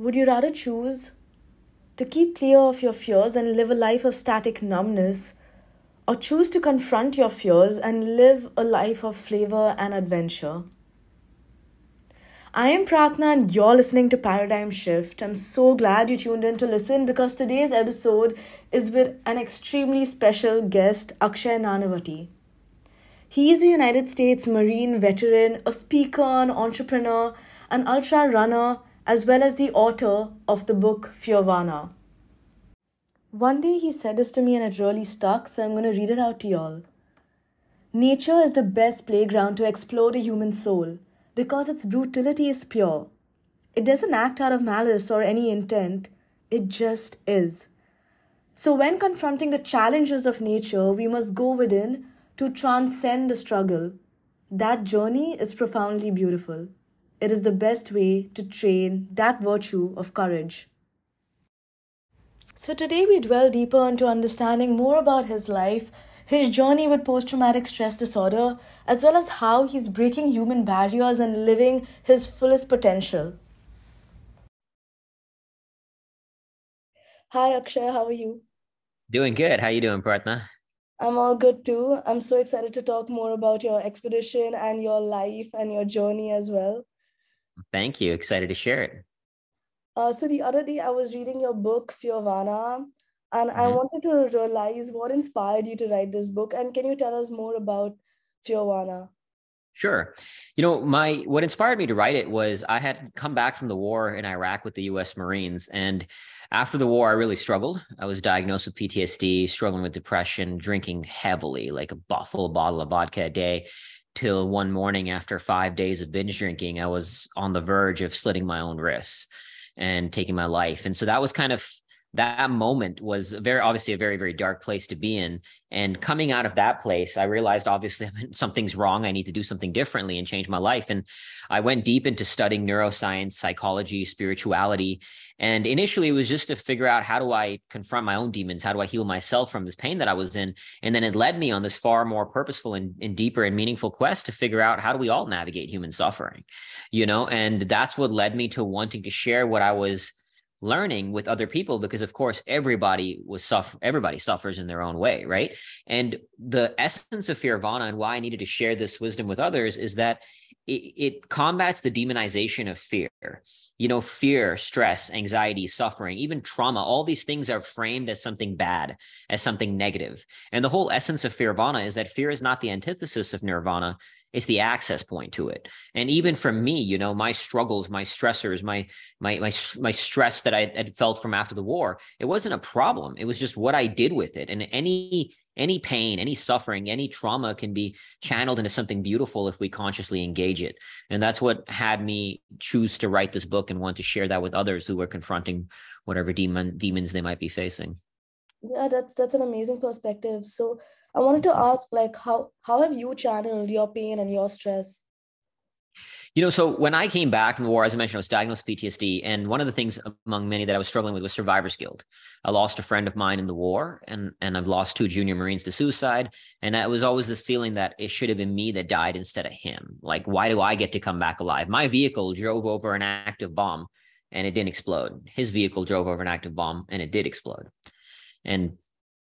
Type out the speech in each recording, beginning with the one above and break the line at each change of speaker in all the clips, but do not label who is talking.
Would you rather choose to keep clear of your fears and live a life of static numbness, or choose to confront your fears and live a life of flavor and adventure? I am Pratna and you're listening to Paradigm Shift. I'm so glad you tuned in to listen because today's episode is with an extremely special guest, Akshay Nanavati. He is a United States Marine veteran, a speaker, an entrepreneur, an ultra runner, as well as the author of the book Fearvana. One day he said this to me and it really stuck, so I'm going to read it out to y'all. Nature is the best playground to explore the human soul because its brutality is pure. It doesn't act out of malice or any intent, it just is. So, when confronting the challenges of nature, we must go within to transcend the struggle. That journey is profoundly beautiful. It is the best way to train that virtue of courage. So, today we dwell deeper into understanding more about his life, his journey with post traumatic stress disorder, as well as how he's breaking human barriers and living his fullest potential. Hi, Akshay, how are you?
Doing good. How are you doing, Pratna?
I'm all good too. I'm so excited to talk more about your expedition and your life and your journey as well.
Thank you. Excited to share it.
Uh, so the other day I was reading your book, Fearvana, and mm-hmm. I wanted to realize what inspired you to write this book. And can you tell us more about Fearvana?
Sure. You know, my what inspired me to write it was I had come back from the war in Iraq with the US Marines. And after the war, I really struggled. I was diagnosed with PTSD, struggling with depression, drinking heavily, like a full bottle of vodka a day till one morning after five days of binge drinking, I was on the verge of slitting my own wrists and taking my life. And so that was kind of that moment was very obviously a very very dark place to be in. And coming out of that place i realized obviously something's wrong. I need to do something differently and change my life. And i went deep into studying neuroscience psychology spirituality. And initially it was just to figure out how do i confront my own demons? How do i heal myself from this pain that i was in? And then it led me on this far more purposeful and, and deeper and meaningful quest to figure out how do we all navigate human suffering? You know and that's what led me to wanting to share what i was learning with other people because of course everybody was suffer everybody suffers in their own way right? And the essence of fearvana and why i needed to share this wisdom with others is that it, it combats the demonization of fear. You know fear stress anxiety suffering even trauma all these things are framed as something bad as something negative. And the whole essence of fearvana is that fear is not the antithesis of nirvana it's the access point to it. And even for me you know my struggles my stressors my my my, my stress that i had felt from after the war it wasn't a problem. It was just what i did with it. And any any pain any suffering any trauma can be channeled into something beautiful if we consciously engage it. And that's what had me choose to write this book and want to share that with others who were confronting whatever demon demons they might be facing.
Yeah that's that's an amazing perspective. So I wanted to ask, like, how how have you channeled your pain and your stress?
You know, so when I came back from the war, as I mentioned, I was diagnosed with PTSD. And one of the things among many that I was struggling with was survivor's guilt. I lost a friend of mine in the war, and, and I've lost two junior Marines to suicide. And that was always this feeling that it should have been me that died instead of him. Like, why do I get to come back alive? My vehicle drove over an active bomb and it didn't explode. His vehicle drove over an active bomb and it did explode. And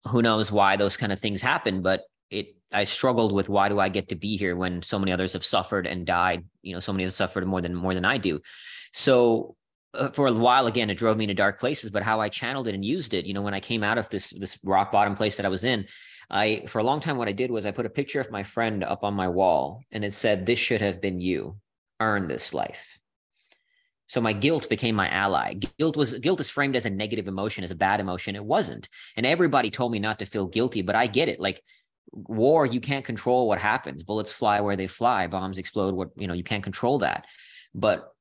who knows why those kind of things happen, but it I struggled with why do I get to be here when so many others have suffered and died, you know, so many have suffered more than more than I do. So uh, for a while again it drove me into dark places but how i channeled it and used it you know when i came out of this this rock bottom place that i was in i for a long time what i did was i put a picture of my friend up on my wall and it said this should have been you. Earn this life so my guilt became my ally. Guilt was guilt is framed as a negative emotion, as a bad emotion. It wasn't. And everybody told me not to feel guilty, but I get it. Like war, you can't control what happens. Bullets fly where they fly, bombs explode what, you know, you can't control that. But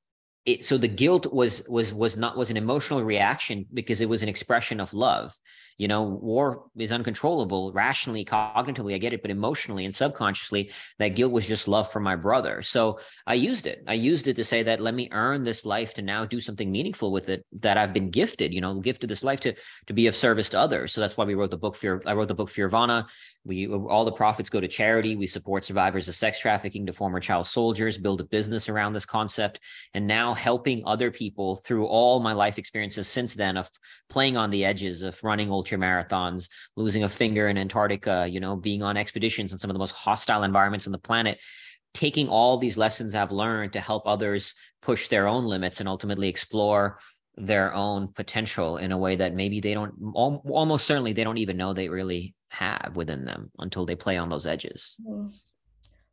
it, so the guilt was was was not was an emotional reaction because it was an expression of love. You know war is uncontrollable rationally cognitively i get it but emotionally and subconsciously that guilt was just love for my brother. So i used it. I used it to say that let me earn this life to now do something meaningful with it that i've been gifted you know gifted this life to to be of service to others. So that's why we wrote the book fear i wrote the book fearvana we all the profits go to charity. We support survivors of sex trafficking to former child soldiers, build a business around this concept, and now helping other people through all my life experiences since then of playing on the edges of running ultra marathons, losing a finger in Antarctica, you know, being on expeditions in some of the most hostile environments on the planet, taking all these lessons I've learned to help others push their own limits and ultimately explore their own potential in a way that maybe they don't almost certainly they don't even know they really have within them until they play on those edges.
Mm.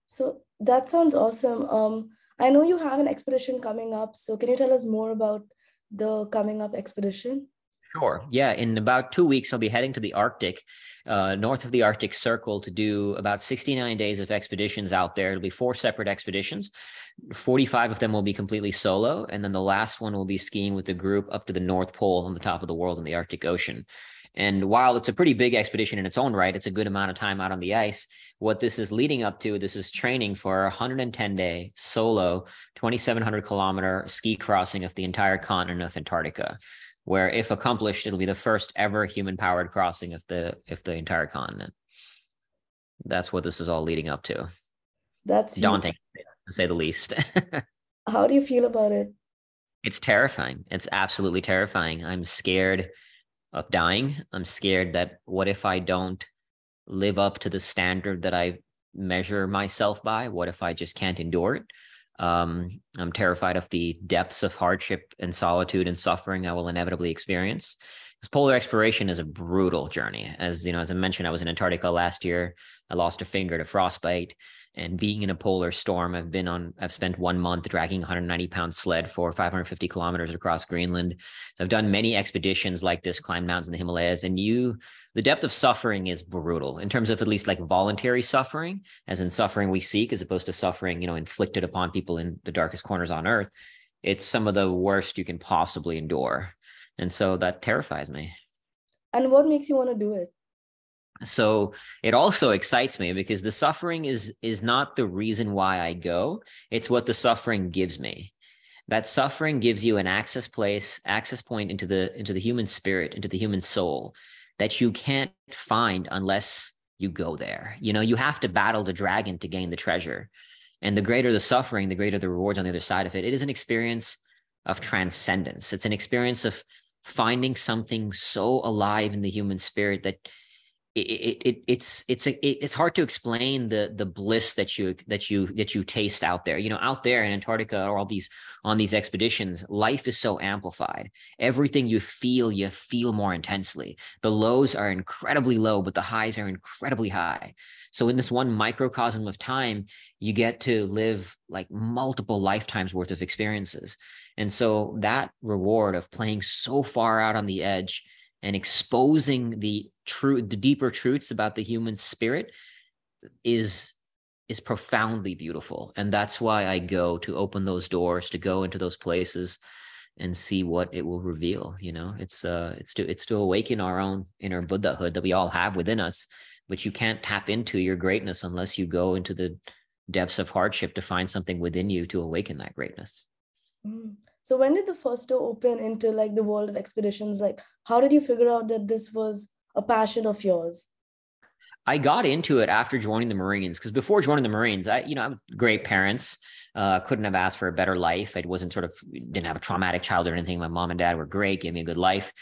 So that sounds awesome. Um, I know you have an expedition coming up. So can you tell us more about the coming up expedition?
Sure. Yeah. In about two weeks, I'll be heading to the Arctic, uh, north of the Arctic Circle, to do about 69 days of expeditions out there. It'll be four separate expeditions. 45 of them will be completely solo. And then the last one will be skiing with a group up to the North Pole on the top of the world in the Arctic Ocean. And while it's a pretty big expedition in its own right, it's a good amount of time out on the ice. What this is leading up to, this is training for a 110 day solo, 2,700 kilometer ski crossing of the entire continent of Antarctica, where if accomplished, it'll be the first ever human powered crossing of the, of the entire continent. That's what this is all leading up to.
That's
daunting, to say the least.
How do you feel about it?
It's terrifying. It's absolutely terrifying. I'm scared of dying. I'm scared that what if I don't live up to the standard that I measure myself by? What if I just can't endure it? Um, I'm terrified of the depths of hardship and solitude and suffering I will inevitably experience. Because polar exploration is a brutal journey. As you know, as I mentioned, I was in Antarctica last year. I lost a finger to frostbite and being in a polar storm i've been on i've spent one month dragging 190 pound sled for 550 kilometers across greenland. I've done many expeditions like this climbed mountains in the himalayas and you the depth of suffering is brutal in terms of at least like voluntary suffering as in suffering we seek as opposed to suffering you know inflicted upon people in the darkest corners on earth. It's some of the worst you can possibly endure. And so that terrifies me.
And what makes you want to do it
so it also excites me because the suffering is is not the reason why i go it's what the suffering gives me. That suffering gives you an access place access point into the into the human spirit into the human soul that you can't find unless you go there. You know you have to battle the dragon to gain the treasure. And the greater the suffering the greater the rewards on the other side of it. It is an experience of transcendence. It's an experience of finding something so alive in the human spirit that it, it, it's it's it's hard to explain the the bliss that you that you that you taste out there. You know out there in antarctica or all these on these expeditions life is so amplified. Everything you feel you feel more intensely. The lows are incredibly low but the highs are incredibly high. So in this one microcosm of time you get to live like multiple lifetimes worth of experiences. And so that reward of playing so far out on the edge and exposing the true the deeper truths about the human spirit is is profoundly beautiful. And that's why i go to open those doors to go into those places and see what it will reveal you know? It's uh it's to it's to awaken our own inner buddhahood that we all have within us but you can't tap into your greatness unless you go into the depths of hardship to find something within you to awaken that greatness.
Mm. So when did the first door open into like the world of expeditions? Like, how did you figure out that this was a passion of yours?
I got into it after joining the Marines because before joining the Marines, I, you know, I have great parents. Uh, couldn't have asked for a better life. I wasn't sort of didn't have a traumatic childhood or anything. My mom and dad were great, gave me a good life.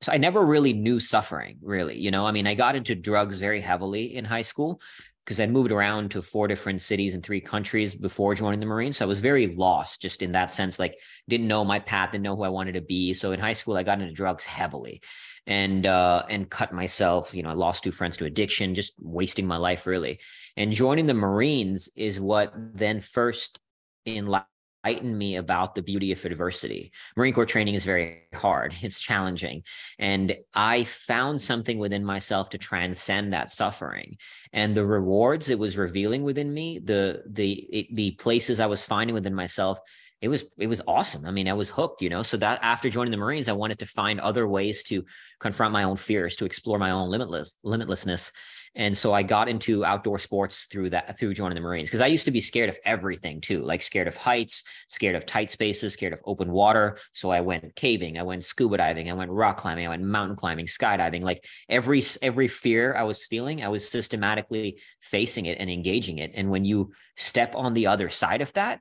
So I never really knew suffering, really. You know, I mean, I got into drugs very heavily in high school, because I'd moved around to four different cities and three countries before joining the Marines. So I was very lost just in that sense, like didn't know my path, didn't know who I wanted to be. So in high school, I got into drugs heavily and uh, and cut myself. You know, I lost two friends to addiction, just wasting my life really. And joining the Marines is what then first in life enlightened me about the beauty of adversity. Marine Corps training is very hard, it's challenging. And I found something within myself to transcend that suffering. And the rewards it was revealing within me, the the the places I was finding within myself, it was it was awesome. I mean, I was hooked, you know. So that after joining the Marines, I wanted to find other ways to confront my own fears, to explore my own limitless limitlessness. And so I got into outdoor sports through that, through joining the Marines. Cause I used to be scared of everything too, like scared of heights, scared of tight spaces, scared of open water. So I went caving, I went scuba diving, I went rock climbing, I went mountain climbing, skydiving. Like every, every fear I was feeling, I was systematically facing it and engaging it. And when you step on the other side of that,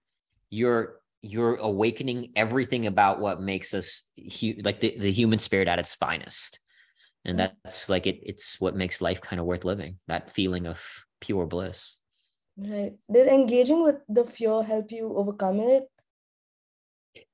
you're you're awakening everything about what makes us hu- like the, the human spirit at its finest and that's like it it's what makes life kind of worth living that feeling of pure bliss.
Right. Did engaging with the fear help you overcome it?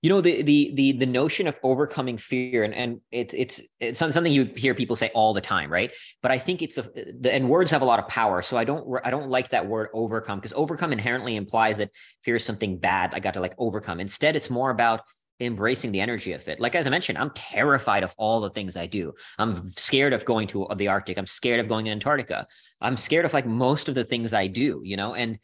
You know the the the the notion of overcoming fear and and it's it's it's something you hear people say all the time right? But i think it's a the and words have a lot of power so i don't i don't like that word overcome because overcome inherently implies that fear is something bad i got to like overcome. Instead it's more about embracing the energy of it. Like as I mentioned, I'm terrified of all the things I do. I'm scared of going to the Arctic. I'm scared of going to Antarctica. I'm scared of like most of the things I do, you know, and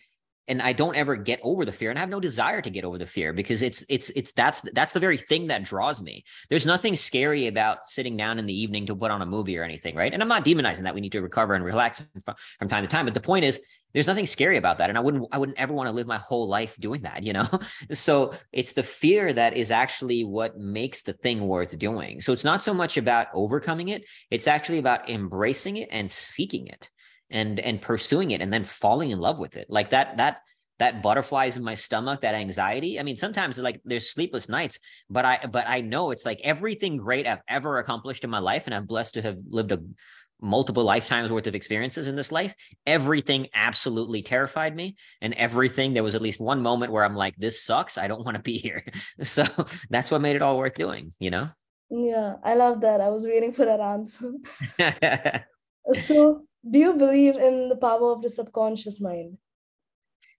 and I don't ever get over the fear and I have no desire to get over the fear because it's it's it's that's that's the very thing that draws me. There's nothing scary about sitting down in the evening to put on a movie or anything, right? And I'm not demonizing that we need to recover and relax from, from time to time, but the point is there's nothing scary about that and i wouldn't i wouldn't ever want to live my whole life doing that you know so it's the fear that is actually what makes the thing worth doing so it's not so much about overcoming it it's actually about embracing it and seeking it and and pursuing it and then falling in love with it. Like that that that butterflies in my stomach that anxiety. I mean sometimes like there's sleepless nights but i but i know it's like everything great i've ever accomplished in my life and i'm blessed to have lived a multiple lifetimes worth of experiences in this life everything absolutely terrified me and everything there was at least one moment where i'm like this sucks. I don't want to be here. So that's what made it all worth doing you know?
Yeah i love that. I was waiting for that answer. So do you believe in the power of the subconscious mind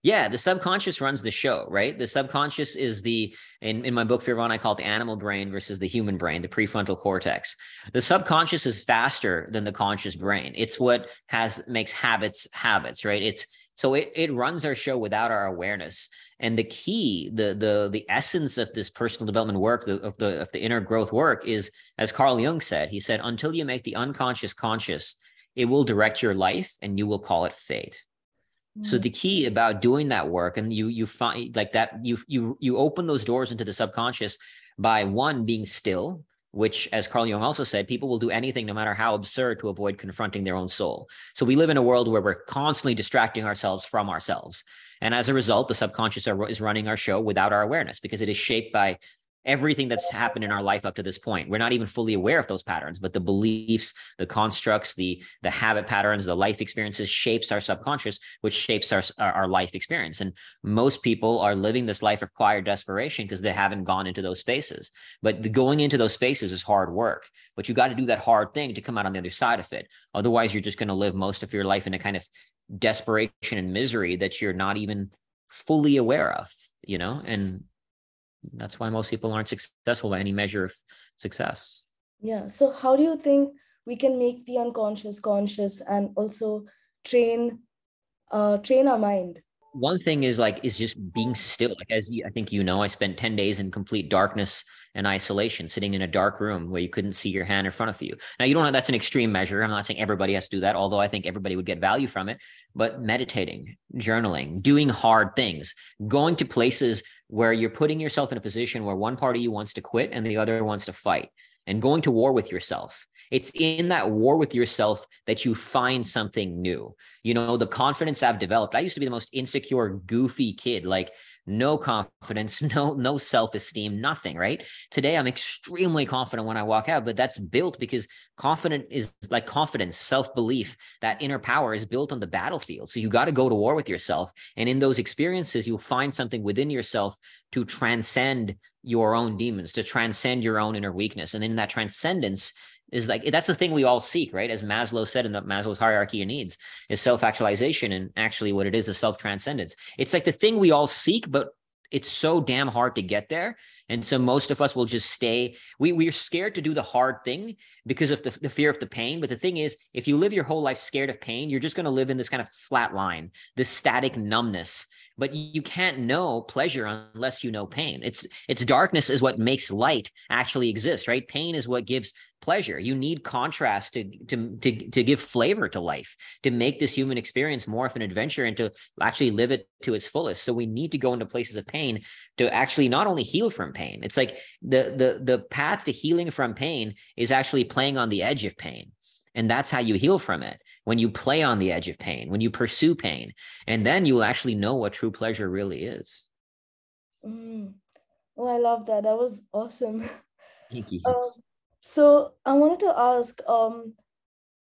yeah, the subconscious runs the show, right? The subconscious is the in, in my book Fearvana, I call it the animal brain versus the human brain, the prefrontal cortex. The subconscious is faster than the conscious brain. It's what has makes habits habits, right? It's so it it runs our show without our awareness. And the key, the the the essence of this personal development work, the, of the of the inner growth work, is as Carl Jung said. He said, until you make the unconscious conscious, it will direct your life, and you will call it fate. So mm. the key about doing that work, and you you find like that you you you open those doors into the subconscious by one being still, which as Carl Jung also said, people will do anything no matter how absurd to avoid confronting their own soul. So we live in a world where we're constantly distracting ourselves from ourselves. And as a result, the subconscious are, is running our show without our awareness because it is shaped by everything that's happened in our life up to this point. We're not even fully aware of those patterns but the beliefs the constructs the the habit patterns the life experiences shapes our subconscious which shapes our our life experience. And most people are living this life of quiet desperation because they haven't gone into those spaces. But the going into those spaces is hard work but you got to do that hard thing to come out on the other side of it. Otherwise you're just going to live most of your life in a kind of desperation and misery that you're not even fully aware of you know? And that's why most people aren't successful by any measure of success.
Yeah so how do you think we can make the unconscious conscious and also train uh train our mind
one thing is like is just being still. Like as you, i think you know i spent 10 days in complete darkness and isolation sitting in a dark room where you couldn't see your hand in front of you. Now you don't know that's an extreme measure. I'm not saying everybody has to do that although i think everybody would get value from it. But meditating journaling doing hard things going to places where you're putting yourself in a position where one part of you wants to quit and the other wants to fight and going to war with yourself it's in that war with yourself that you find something new. You know, the confidence I've developed. I used to be the most insecure, goofy kid, like no confidence, no no self-esteem, nothing, right? Today I'm extremely confident when I walk out, but that's built because confident is like confidence, self-belief, that inner power is built on the battlefield. So you got to go to war with yourself. And in those experiences, you'll find something within yourself to transcend your own demons, to transcend your own inner weakness. And in that transcendence, is like that's the thing we all seek, right? As Maslow said in the Maslow's hierarchy of needs, is self-actualization, and actually what it is is self-transcendence. It's like the thing we all seek, but it's so damn hard to get there. And so most of us will just stay. We we're scared to do the hard thing because of the, the fear of the pain. But the thing is, if you live your whole life scared of pain, you're just going to live in this kind of flat line, this static numbness but you can't know pleasure unless you know pain. It's it's darkness is what makes light actually exist right? Pain is what gives pleasure. You need contrast to to to, to give flavor to life to make this human experience more of an adventure and to actually live it to its fullest. So we need to go into places of pain to actually not only heal from pain it's like the the the path to healing from pain is actually playing on the edge of pain. And that's how you heal from it when you play on the edge of pain, when you pursue pain, and then you'll actually know what true pleasure really is.
Mm. Oh, I love that. That was awesome.
Thank you.
Um, so I wanted to ask, um,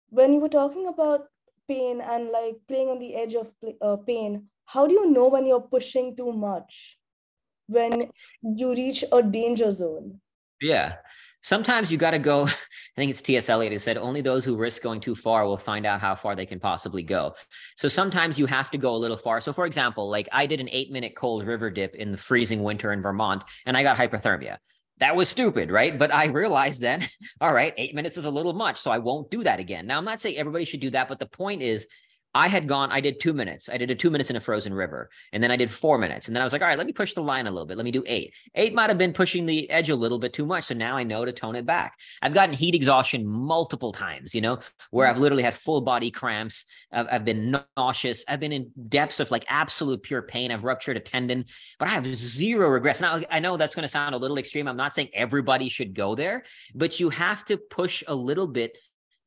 when you were talking about pain and like playing on the edge of uh, pain, how do you know when you're pushing too much? When you reach a danger zone?
Yeah sometimes you got to go. I think it's T.S. Eliot who said, only those who risk going too far will find out how far they can possibly go. So sometimes you have to go a little far. So, for example, like I did an eight minute cold river dip in the freezing winter in Vermont and I got hypothermia. That was stupid, right? But I realized then, all right, eight minutes is a little much. So I won't do that again. Now, I'm not saying everybody should do that, but the point is, I had gone, I did two minutes. I did a two minutes in a frozen river. And then I did four minutes. And then I was like, all right, let me push the line a little bit. Let me do eight. Eight might have been pushing the edge a little bit too much. So now I know to tone it back. I've gotten heat exhaustion multiple times, you know, where I've mm-hmm. literally had full body cramps. I've, I've been nauseous. I've been in depths of like absolute pure pain. I've ruptured a tendon, but I have zero regrets. Now, I know that's going to sound a little extreme. I'm not saying everybody should go there, but you have to push a little bit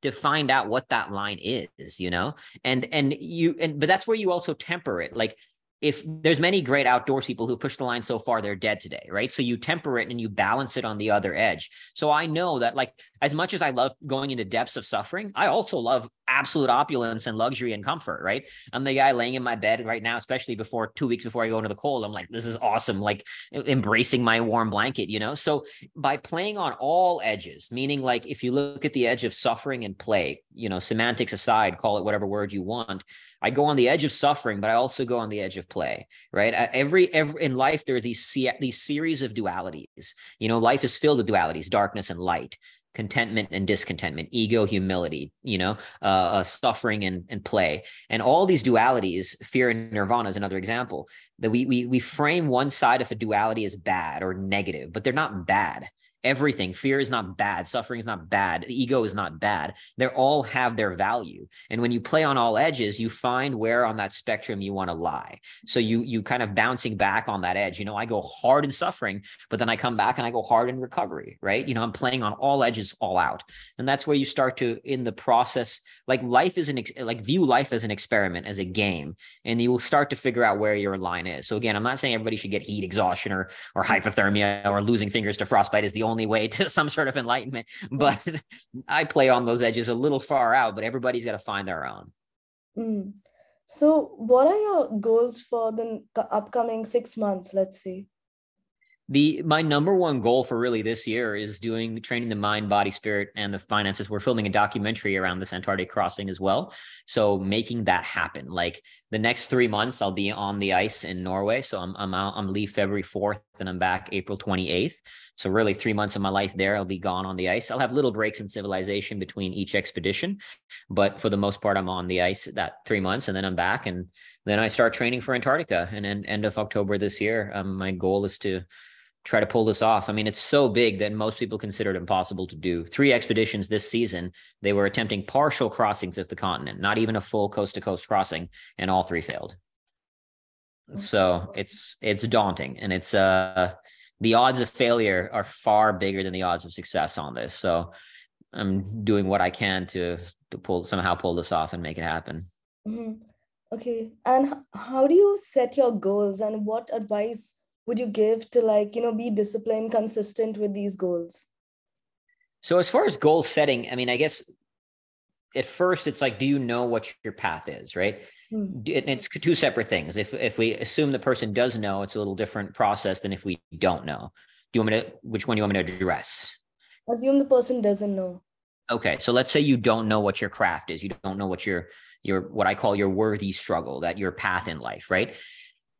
to find out what that line is you know? And and you and but that's where you also temper it. Like if there's many great outdoors people who push the line so far they're dead today right? So you temper it and you balance it on the other edge. So i know that like as much as i love going into depths of suffering i also love absolute opulence and luxury and comfort right i'm the guy laying in my bed right now especially before two weeks before i go into the cold i'm like this is awesome like embracing my warm blanket you know so by playing on all edges meaning like if you look at the edge of suffering and play you know semantics aside call it whatever word you want I go on the edge of suffering, but I also go on the edge of play, right? Every, every in life, there are these, these series of dualities. You know, life is filled with dualities, darkness and light, contentment and discontentment, ego, humility, you know, uh, uh, suffering and, and play. And all these dualities, fear and nirvana is another example, that we, we, we frame one side of a duality as bad or negative, but they're not bad everything. Fear is not bad. Suffering is not bad. Ego is not bad. They all have their value. And when you play on all edges, you find where on that spectrum you want to lie. So you you kind of bouncing back on that edge. You know, I go hard in suffering, but then I come back and I go hard in recovery, right? You know, I'm playing on all edges all out. And that's where you start to in the process like life is an ex- like view life as an experiment as a game and you will start to figure out where your line is. So again, I'm not saying everybody should get heat exhaustion or or hypothermia or losing fingers to frostbite is the only only way to some sort of enlightenment. But I play on those edges a little far out, but everybody's got to find their own.
Mm. So, what are your goals for the upcoming six months, let's say?
The my number one goal for really this year is doing training the mind body spirit and the finances. We're filming a documentary around this antarctic crossing as well. So making that happen. Like the next three months i'll be on the ice in norway. So i'm i'm out i'm leave february 4th and i'm back april 28th so really three months of my life there i'll be gone on the ice. I'll have little breaks in civilization between each expedition but for the most part i'm on the ice that three months and then i'm back. And then i start training for antarctica. And then end of october this year um, my goal is to try to pull this off. I mean, it's so big that most people consider it impossible to do. Three expeditions this season, they were attempting partial crossings of the continent, not even a full coast to coast crossing, and all three failed. So it's it's daunting, and it's uh the odds of failure are far bigger than the odds of success on this. So I'm doing what I can to to pull somehow pull this off and make it happen.
Mm-hmm. Okay, and how do you set your goals, and what advice? Would you give to like you know be disciplined consistent with these goals?
So as far as goal setting i mean i guess at first it's like do you know what your path is right? Hmm. it's two separate things. If if we assume the person does know it's a little different process than if we don't know. Do you want me to which one do you want me to address?
Assume the person doesn't know.
Okay so let's say you don't know what your craft is. You don't know what your your what i call your worthy struggle that your path in life right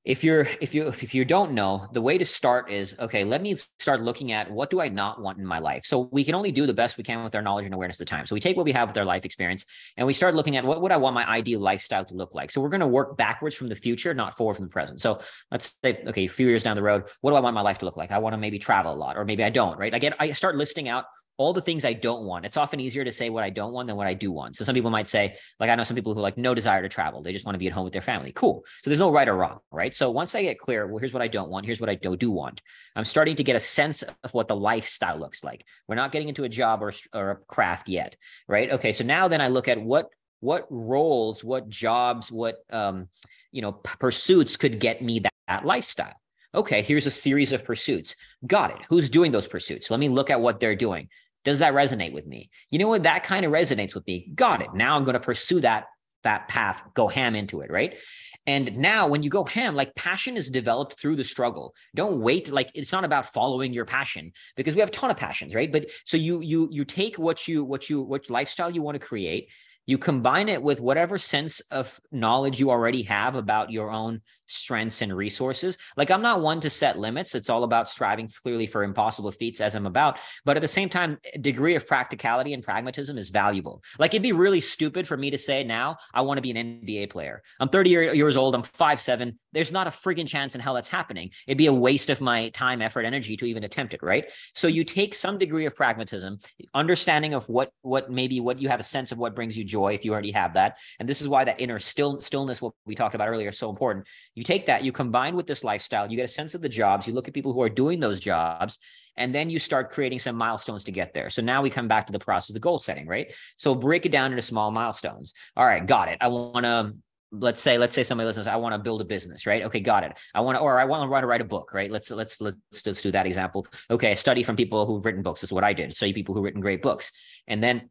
if you're if you if you don't know the way to start is okay let me start looking at what do i not want in my life? So we can only do the best we can with our knowledge and awareness of the time. So we take what we have with our life experience and we start looking at what would i want my ideal lifestyle to look like? So we're going to work backwards from the future not forward from the present. So let's say okay a few years down the road what do i want my life to look like? I want to maybe travel a lot or maybe i don't right? I get i start listing out all the things I don't want. It's often easier to say what I don't want than what I do want. So some people might say, like I know some people who like no desire to travel. They just want to be at home with their family. Cool. So there's no right or wrong, right? So once I get clear, well, here's what I don't want. Here's what I do, do want. I'm starting to get a sense of what the lifestyle looks like. We're not getting into a job or, or a craft yet, right? Okay. So now then I look at what what roles, what jobs, what um, you know pursuits could get me that, that lifestyle. Okay, here's a series of pursuits. Got it. Who's doing those pursuits? Let me look at what they're doing. Does that resonate with me? You know what? That kind of resonates with me. Got it. Now I'm going to pursue that that path, go ham into it, right? And now when you go ham, like passion is developed through the struggle. Don't wait. Like it's not about following your passion because we have a ton of passions, right? But so you you you take what you what you what lifestyle you want to create, you combine it with whatever sense of knowledge you already have about your own strengths and resources. Like I'm not one to set limits. It's all about striving clearly for impossible feats as I'm about. But at the same time, degree of practicality and pragmatism is valuable. Like it'd be really stupid for me to say now, I want to be an NBA player. I'm 30 years old. I'm five seven. There's not a friggin' chance in hell that's happening. It'd be a waste of my time, effort, energy to even attempt it. Right. So you take some degree of pragmatism, understanding of what, what maybe what you have a sense of what brings you joy if you already have that. And this is why that inner still stillness, what we talked about earlier, is so important you take that, you combine with this lifestyle, you get a sense of the jobs, you look at people who are doing those jobs, and then you start creating some milestones to get there. So now we come back to the process of the goal setting, right? So break it down into small milestones. All right, got it. I want to let's say let's say somebody listens i want to build a business right okay got it i want to or i want to write, write a book right let's let's let's let's do that example okay study from people who've written books this is what i did study people who've written great books and then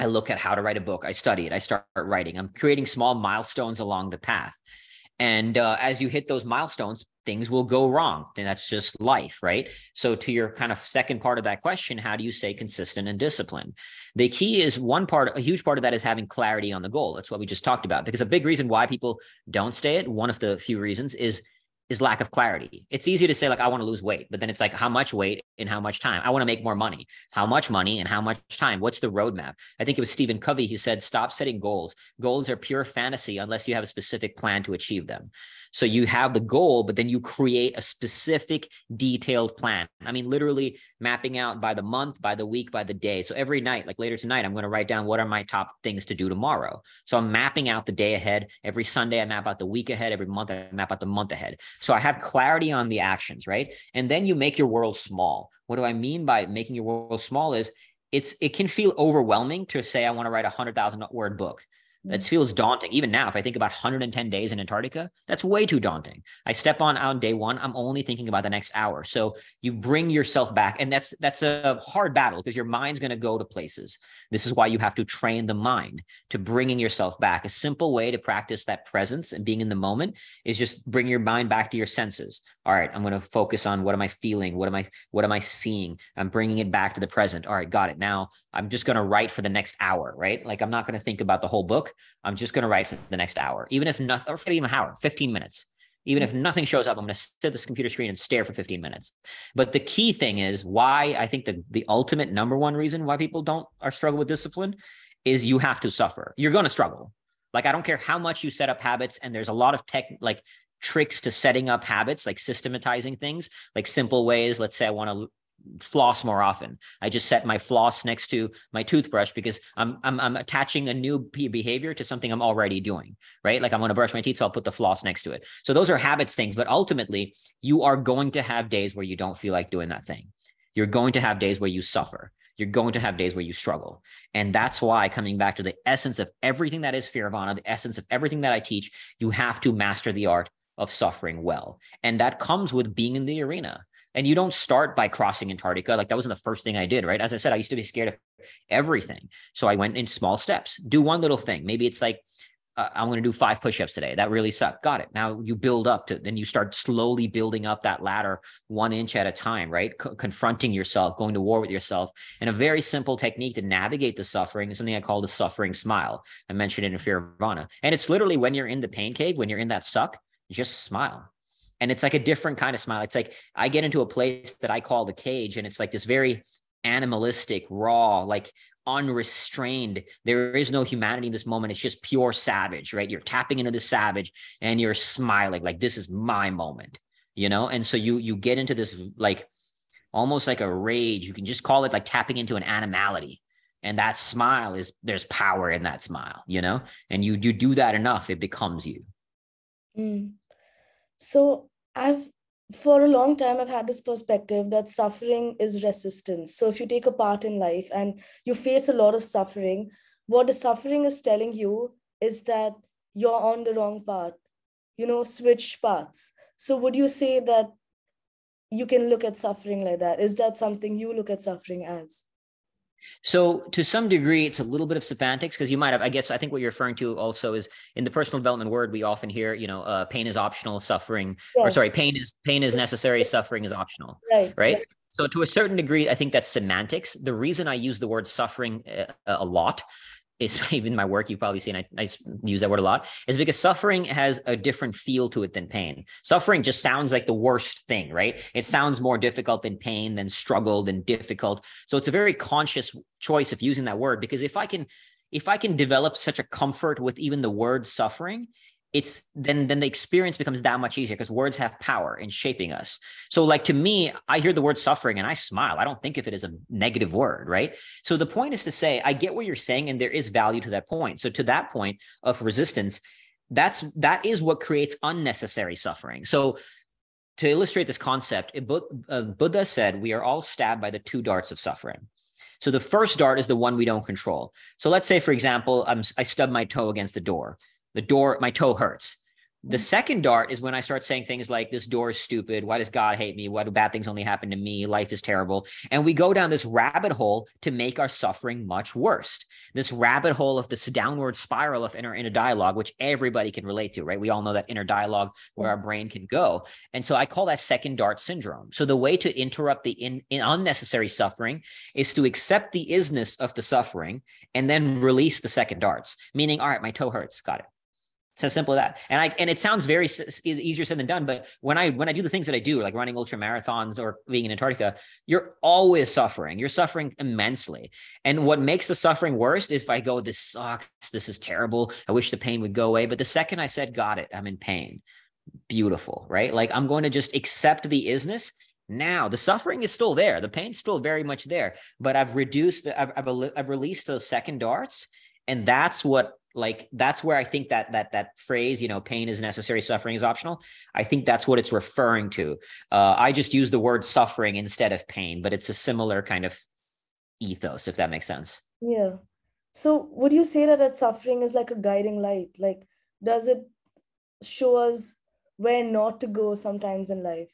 i look at how to write a book i study it i start writing i'm creating small milestones along the path and uh, as you hit those milestones, things will go wrong. And that's just life, right? So, to your kind of second part of that question, how do you stay consistent and disciplined? The key is one part, a huge part of that is having clarity on the goal. That's what we just talked about. Because a big reason why people don't stay it, one of the few reasons is is lack of clarity. It's easy to say, like, I want to lose weight, but then it's like, how much weight and how much time? I want to make more money. How much money and how much time? What's the roadmap? I think it was Stephen Covey. He said, stop setting goals. Goals are pure fantasy unless you have a specific plan to achieve them. So you have the goal, but then you create a specific detailed plan. I mean, literally mapping out by the month, by the week, by the day. So every night, like later tonight, I'm going to write down what are my top things to do tomorrow. So I'm mapping out the day ahead. Every Sunday, I map out the week ahead. Every month, I map out the month ahead. So I have clarity on the actions, right? And then you make your world small. What do I mean by making your world small is it's it can feel overwhelming to say I want to write a hundred thousand word book. That mm. feels daunting. Even now, if I think about 110 days in Antarctica, that's way too daunting. I step on on day one, I'm only thinking about the next hour. So you bring yourself back, and that's that's a hard battle because your mind's going to go to places. This is why you have to train the mind to bringing yourself back. A simple way to practice that presence and being in the moment is just bring your mind back to your senses. All right, I'm going to focus on what am I feeling? What am I what am I seeing? I'm bringing it back to the present. All right, got it. Now I'm just going to write for the next hour, right? Like I'm not going to think about the whole book. I'm just going to write for the next hour, even if nothing, or even an hour, 15 minutes. Even if nothing shows up, I'm going to sit at this computer screen and stare for 15 minutes. But the key thing is why I think the, the ultimate number one reason why people don't are struggle with discipline is you have to suffer. You're going to struggle. Like I don't care how much you set up habits, and there's a lot of tech like tricks to setting up habits, like systematizing things, like simple ways. Let's say I want to floss more often. I just set my floss next to my toothbrush because I'm I'm, I'm attaching a new behavior to something I'm already doing, right? Like I'm going to brush my teeth, so I'll put the floss next to it. So those are habits things, but ultimately you are going to have days where you don't feel like doing that thing. You're going to have days where you suffer. You're going to have days where you struggle. And that's why coming back to the essence of everything that is Fearvana, the essence of everything that I teach, you have to master the art of suffering well. And that comes with being in the arena and you don't start by crossing Antarctica. Like that wasn't the first thing I did, right? As I said, I used to be scared of everything. So I went in small steps. Do one little thing. Maybe it's like, uh, I'm going to do five push-ups today. That really sucked. Got it. Now you build up to, then you start slowly building up that ladder one inch at a time, right? C- confronting yourself, going to war with yourself. And a very simple technique to navigate the suffering is something I call the suffering smile. I mentioned it in Fear Fearvana. And it's literally when you're in the pain cave, when you're in that suck, just smile and it's like a different kind of smile. It's like I get into a place that I call the cage, and it's like this very animalistic, raw, like unrestrained. There is no humanity in this moment. It's just pure savage, right? You're tapping into the savage and you're smiling like this is my moment, you know? And so you you get into this like almost like a rage. You can just call it like tapping into an animality. And that smile is there's power in that smile, you know? And you you do that enough, it becomes you.
Mm. So I've for a long time i've had this perspective that suffering is resistance. So if you take a part in life and you face a lot of suffering what the suffering is telling you is that you're on the wrong path you know switch paths. So would you say that you can look at suffering like that? Is that something you look at suffering as
so to some degree, it's a little bit of semantics because you might have, I guess, I think what you're referring to also is in the personal development word, we often hear, you know, uh, pain is optional, suffering, yeah. or sorry, pain is pain is necessary, suffering is optional. Right. Right. right. So to a certain degree, I think that's semantics. The reason I use the word suffering a, uh, a lot is even my work you've probably seen I, I, use that word a lot is because suffering has a different feel to it than pain. Suffering just sounds like the worst thing right? It sounds more difficult than pain than struggle than difficult. So it's a very conscious choice of using that word because if i can if i can develop such a comfort with even the word suffering it's then then the experience becomes that much easier because words have power in shaping us. So like to me i hear the word suffering and i smile. I don't think of it as a negative word right? So the point is to say i get what you're saying and there is value to that point. So to that point of resistance that's that is what creates unnecessary suffering. So to illustrate this concept uh, buddha said we are all stabbed by the two darts of suffering. So the first dart is the one we don't control. So let's say for example I'm, i stub my toe against the door the door, my toe hurts. The mm. second dart is when I start saying things like, This door is stupid. Why does God hate me? Why do bad things only happen to me? Life is terrible. And we go down this rabbit hole to make our suffering much worse. This rabbit hole of this downward spiral of inner inner dialogue, which everybody can relate to, right? We all know that inner dialogue where our brain can go. And so I call that second dart syndrome. So the way to interrupt the in, in unnecessary suffering is to accept the isness of the suffering and then release the second darts, meaning, all right, my toe hurts. Got it it's as simple as that. And I and it sounds very easier said than done. But when I when I do the things that I do, like running ultra marathons or being in Antarctica, you're always suffering. You're suffering immensely. And what makes the suffering worse if I go, this sucks, this is terrible. I wish the pain would go away. But the second I said, got it, I'm in pain. Beautiful, right? Like I'm going to just accept the isness now the suffering is still there the pain's still very much there but i've reduced I've, I've, I've released those second darts and that's what like that's where i think that that that phrase you know pain is necessary suffering is optional. I think that's what it's referring to. Uh, i just use the word suffering instead of pain but it's a similar kind of ethos if that makes sense.
Yeah. So would you say that that suffering is like a guiding light? Like does it show us where not to go sometimes in life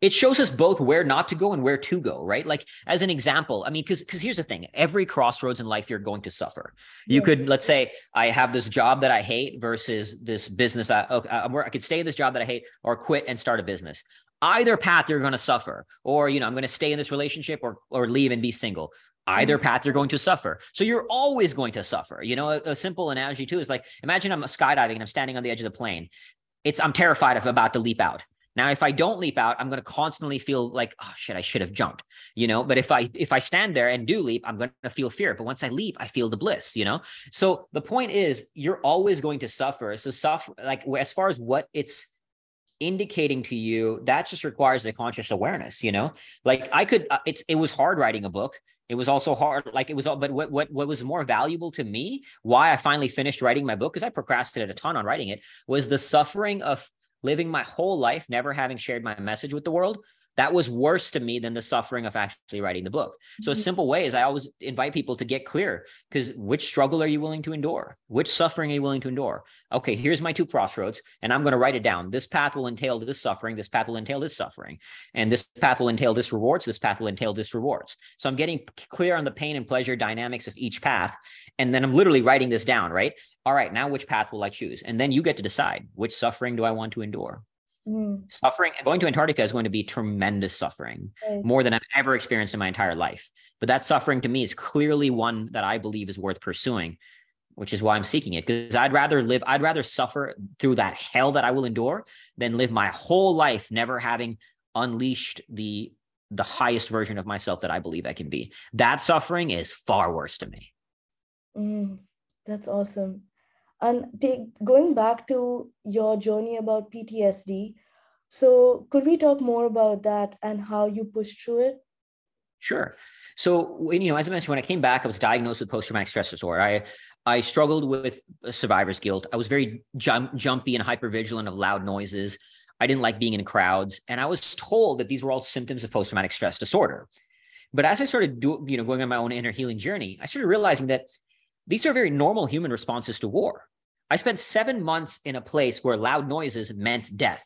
it shows us both where not to go and where to go right? Like as an example i mean because because here's the thing every crossroads in life you're going to suffer. You yeah. could let's say i have this job that i hate versus this business I, okay, I could stay in this job that i hate or quit and start a business. Either path you're going to suffer or you know i'm going to stay in this relationship or or leave and be single. Either mm-hmm. path you're going to suffer. So you're always going to suffer. You know a, a, simple analogy too is like imagine i'm skydiving and i'm standing on the edge of the plane. It's i'm terrified of about to leap out now, if I don't leap out, I'm going to constantly feel like, oh shit, I should have jumped, you know. But if I if I stand there and do leap, I'm going to feel fear. But once I leap, I feel the bliss, you know. So the point is, you're always going to suffer. So suffer, like as far as what it's indicating to you, that just requires a conscious awareness, you know. Like I could, uh, it's it was hard writing a book. It was also hard, like it was all, but what what what was more valuable to me, why I finally finished writing my book, because I procrastinated a ton on writing it, was the suffering of living my whole life never having shared my message with the world that was worse to me than the suffering of actually writing the book. So a mm-hmm. simple way is I always invite people to get clear because which struggle are you willing to endure? Which suffering are you willing to endure? Okay, here's my two crossroads, and I'm going to write it down. This path will entail this suffering. This path will entail this suffering, and this path will entail this rewards. This path will entail this rewards. So I'm getting clear on the pain and pleasure dynamics of each path, and then I'm literally writing this down. Right all right, now which path will I choose? And then you get to decide which suffering do I want to endure. Mm. Suffering, going to Antarctica is going to be tremendous suffering, right. more than I've ever experienced in my entire life. But that suffering to me is clearly one that I believe is worth pursuing. which is why I'm seeking it. Because I'd rather live, I'd rather suffer through that hell that I will endure than live my whole life never having unleashed the the highest version of myself that I believe I can be. That suffering is far worse to me.
Mm, that's awesome. And take, going back to your journey about PTSD, so could we talk more about that and how you pushed through it?
Sure. So, you know, as I mentioned, when I came back, I was diagnosed with post-traumatic stress disorder. I I struggled with survivor's guilt. I was very jump, jumpy and hypervigilant of loud noises. I didn't like being in crowds, and I was told that these were all symptoms of post-traumatic stress disorder. But as I started, do, you know, going on my own inner healing journey, I started realizing that these are very normal human responses to war. I spent seven months in a place where loud noises meant death.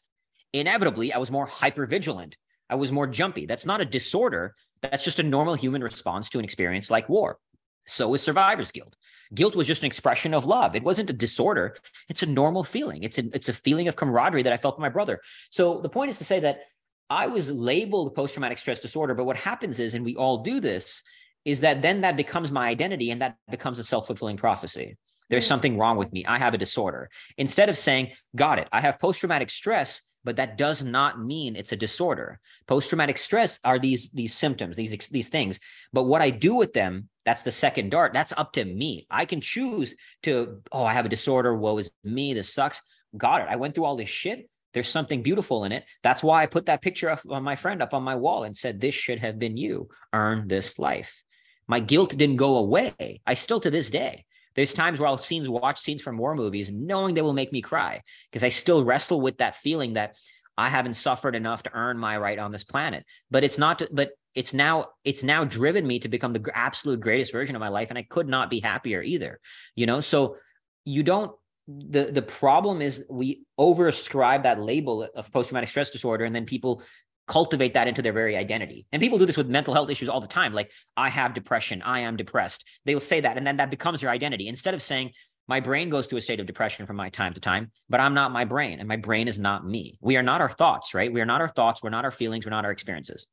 Inevitably, I was more hypervigilant. I was more jumpy. That's not a disorder. That's just a normal human response to an experience like war. So is survivor's guilt. Guilt was just an expression of love. It wasn't a disorder. It's a normal feeling. It's a, it's a feeling of camaraderie that I felt for my brother. So the point is to say that I was labeled post traumatic stress disorder. But what happens is, and we all do this, is that then that becomes my identity and that becomes a self fulfilling prophecy. There's mm. something wrong with me. I have a disorder. Instead of saying, got it, I have post traumatic stress, but that does not mean it's a disorder. Post traumatic stress are these these symptoms, these these things. But what I do with them, that's the second dart. That's up to me. I can choose to, oh, I have a disorder. Woe is me. This sucks. Got it. I went through all this shit. There's something beautiful in it. That's why I put that picture of my friend up on my wall and said, This should have been you. Earn this life. My guilt didn't go away. I still to this day there's times where I'll scenes watch scenes from war movies, knowing they will make me cry because I still wrestle with that feeling that I haven't suffered enough to earn my right on this planet. But it's not. But it's now it's now driven me to become the absolute greatest version of my life, and I could not be happier either. You know, so you don't the the problem is we overascribe that label of post traumatic stress disorder and then people cultivate that into their very identity. And people do this with mental health issues all the time. Like, I have depression, I am depressed. They will say that, and then that becomes your identity. Instead of saying, my brain goes to a state of depression from my time to time, but I'm not my brain, and my brain is not me. We are not our thoughts, right? We are not our thoughts. We're not our feelings. We're not our experiences.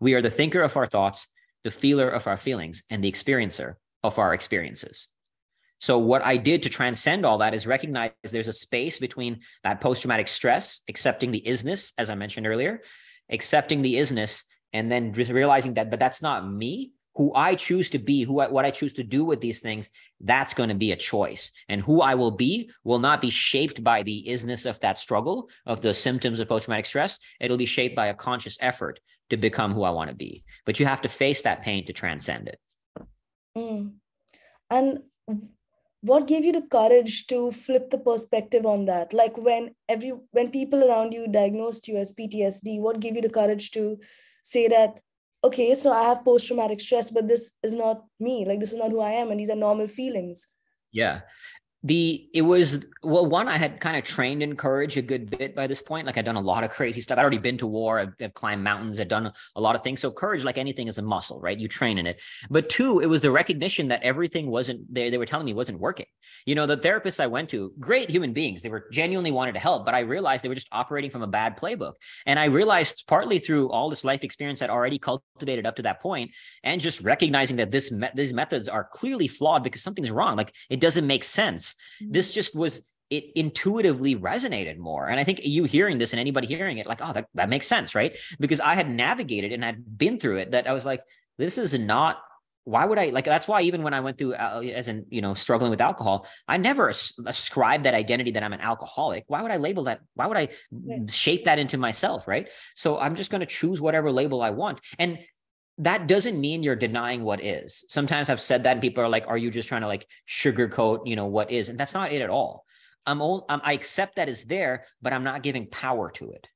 We are the thinker of our thoughts, the feeler of our feelings, and the experiencer of our experiences. So, what I did to transcend all that is recognize there's a space between that post traumatic stress, accepting the isness, as I mentioned earlier, accepting the isness and then realizing that but that's not me. Who i choose to be who I, what i choose to do with these things that's going to be a choice. And who i will be will not be shaped by the isness of that struggle of the symptoms of post-traumatic stress. It'll be shaped by a conscious effort to become who i want to be. But you have to face that pain to transcend it.
Mm. and what gave you the courage to flip the perspective on that? Like when every when people around you diagnosed you as ptsd what gave you the courage to say that okay so i have post traumatic stress but this is not me. Like this is not who i am and these are normal feelings?
Yeah the it was well one i had kind of trained in courage a good bit by this point like i'd done a lot of crazy stuff. I'd already been to war I've, I've, climbed mountains i'd done a lot of things. So courage like anything is a muscle right? You train in it. But two it was the recognition that everything wasn't they, they were telling me wasn't working. You know the therapists i went to great human beings. They were genuinely wanted to help but i realized they were just operating from a bad playbook. And i realized partly through all this life experience i'd already cultivated up to that point and just recognizing that this me- these methods are clearly flawed because something's wrong. Like it doesn't make sense. This just was it intuitively resonated more. And I think you hearing this and anybody hearing it, like, oh, that, that makes sense, right? Because I had navigated and had been through it that I was like, this is not why would I like that's why even when I went through uh, as in you know struggling with alcohol, I never ascribed that identity that I'm an alcoholic. Why would I label that? Why would I shape that into myself? Right. So I'm just going to choose whatever label I want. And that doesn't mean you're denying what is. Sometimes I've said that and people are like, are you just trying to like sugarcoat, you know, what is? And that's not it at all. I'm all, um, I accept that it's there, but I'm not giving power to it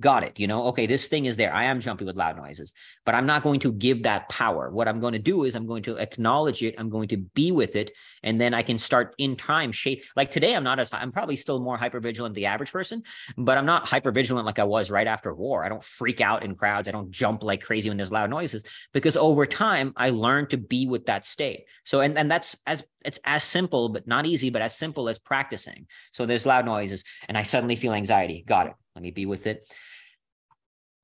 got it you know? Okay this thing is there. I am jumpy with loud noises but i'm not going to give that power. What i'm going to do is i'm going to acknowledge it i'm going to be with it and then i can start in time shape like today i'm not as i'm probably still more hyper vigilant the average person but i'm not hyper vigilant like i was right after war. I don't freak out in crowds i don't jump like crazy when there's loud noises because over time i learned to be with that state. So and and that's as it's as simple but not easy but as simple as practicing. So there's loud noises and i suddenly feel anxiety. Got it let me be with it.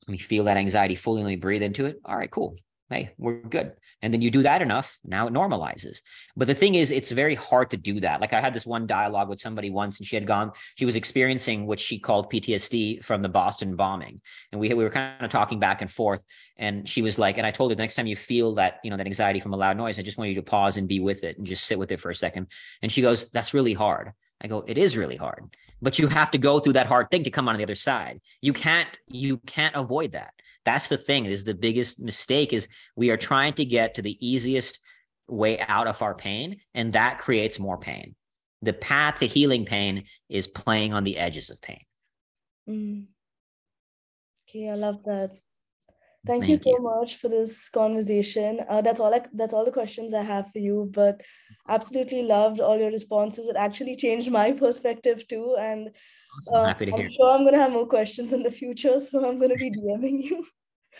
Let me feel that anxiety fully. Let me breathe into it. All right, cool. hey, we're good. And then you do that enough, now it normalizes. But the thing is, it's very hard to do that. Like I had this one dialogue with somebody once, and she had gone, she was experiencing what she called PTSD from the Boston bombing. And we, we were kind of talking back and forth. And she was like, and I told her the next time you feel that, you know, that anxiety from a loud noise, I just want you to pause and be with it and just sit with it for a second. And she goes, that's really hard. I go, it is really hard, but you have to go through that hard thing to come on the other side. You can't, you can't avoid that that's the thing is the biggest mistake is we are trying to get to the easiest way out of our pain and that creates more pain the path to healing pain is playing on the edges of pain
mm. okay i love that thank, thank you so you. much for this conversation uh, that's all I, that's all the questions i have for you but absolutely loved all your responses it actually changed my perspective too and Awesome. Uh, Happy to. I'm sure I'm going to have more questions in the future, so I'm going to be DMing you.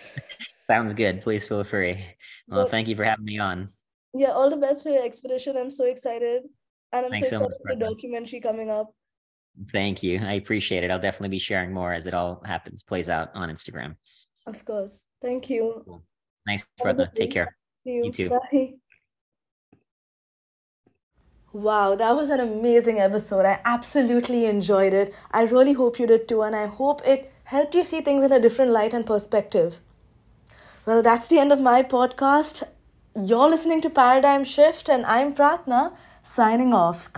Sounds good. Please feel free. Well, but, thank you for having me on.
Yeah, all the best for your expedition. I'm so excited. And I'm Thanks so excited so for the documentary coming up.
Thank you. I appreciate it. I'll definitely be sharing more as it all happens, plays out on Instagram.
Of course. Thank you.
Cool. Nice, brother. Take care.
See you.
You too.
Bye. Wow, that was an amazing episode. I absolutely enjoyed it. I really hope you did too, and I hope it helped you see things in a different light and perspective. Well, that's the end of my podcast. You're listening to Paradigm Shift, and I'm Pratna signing off.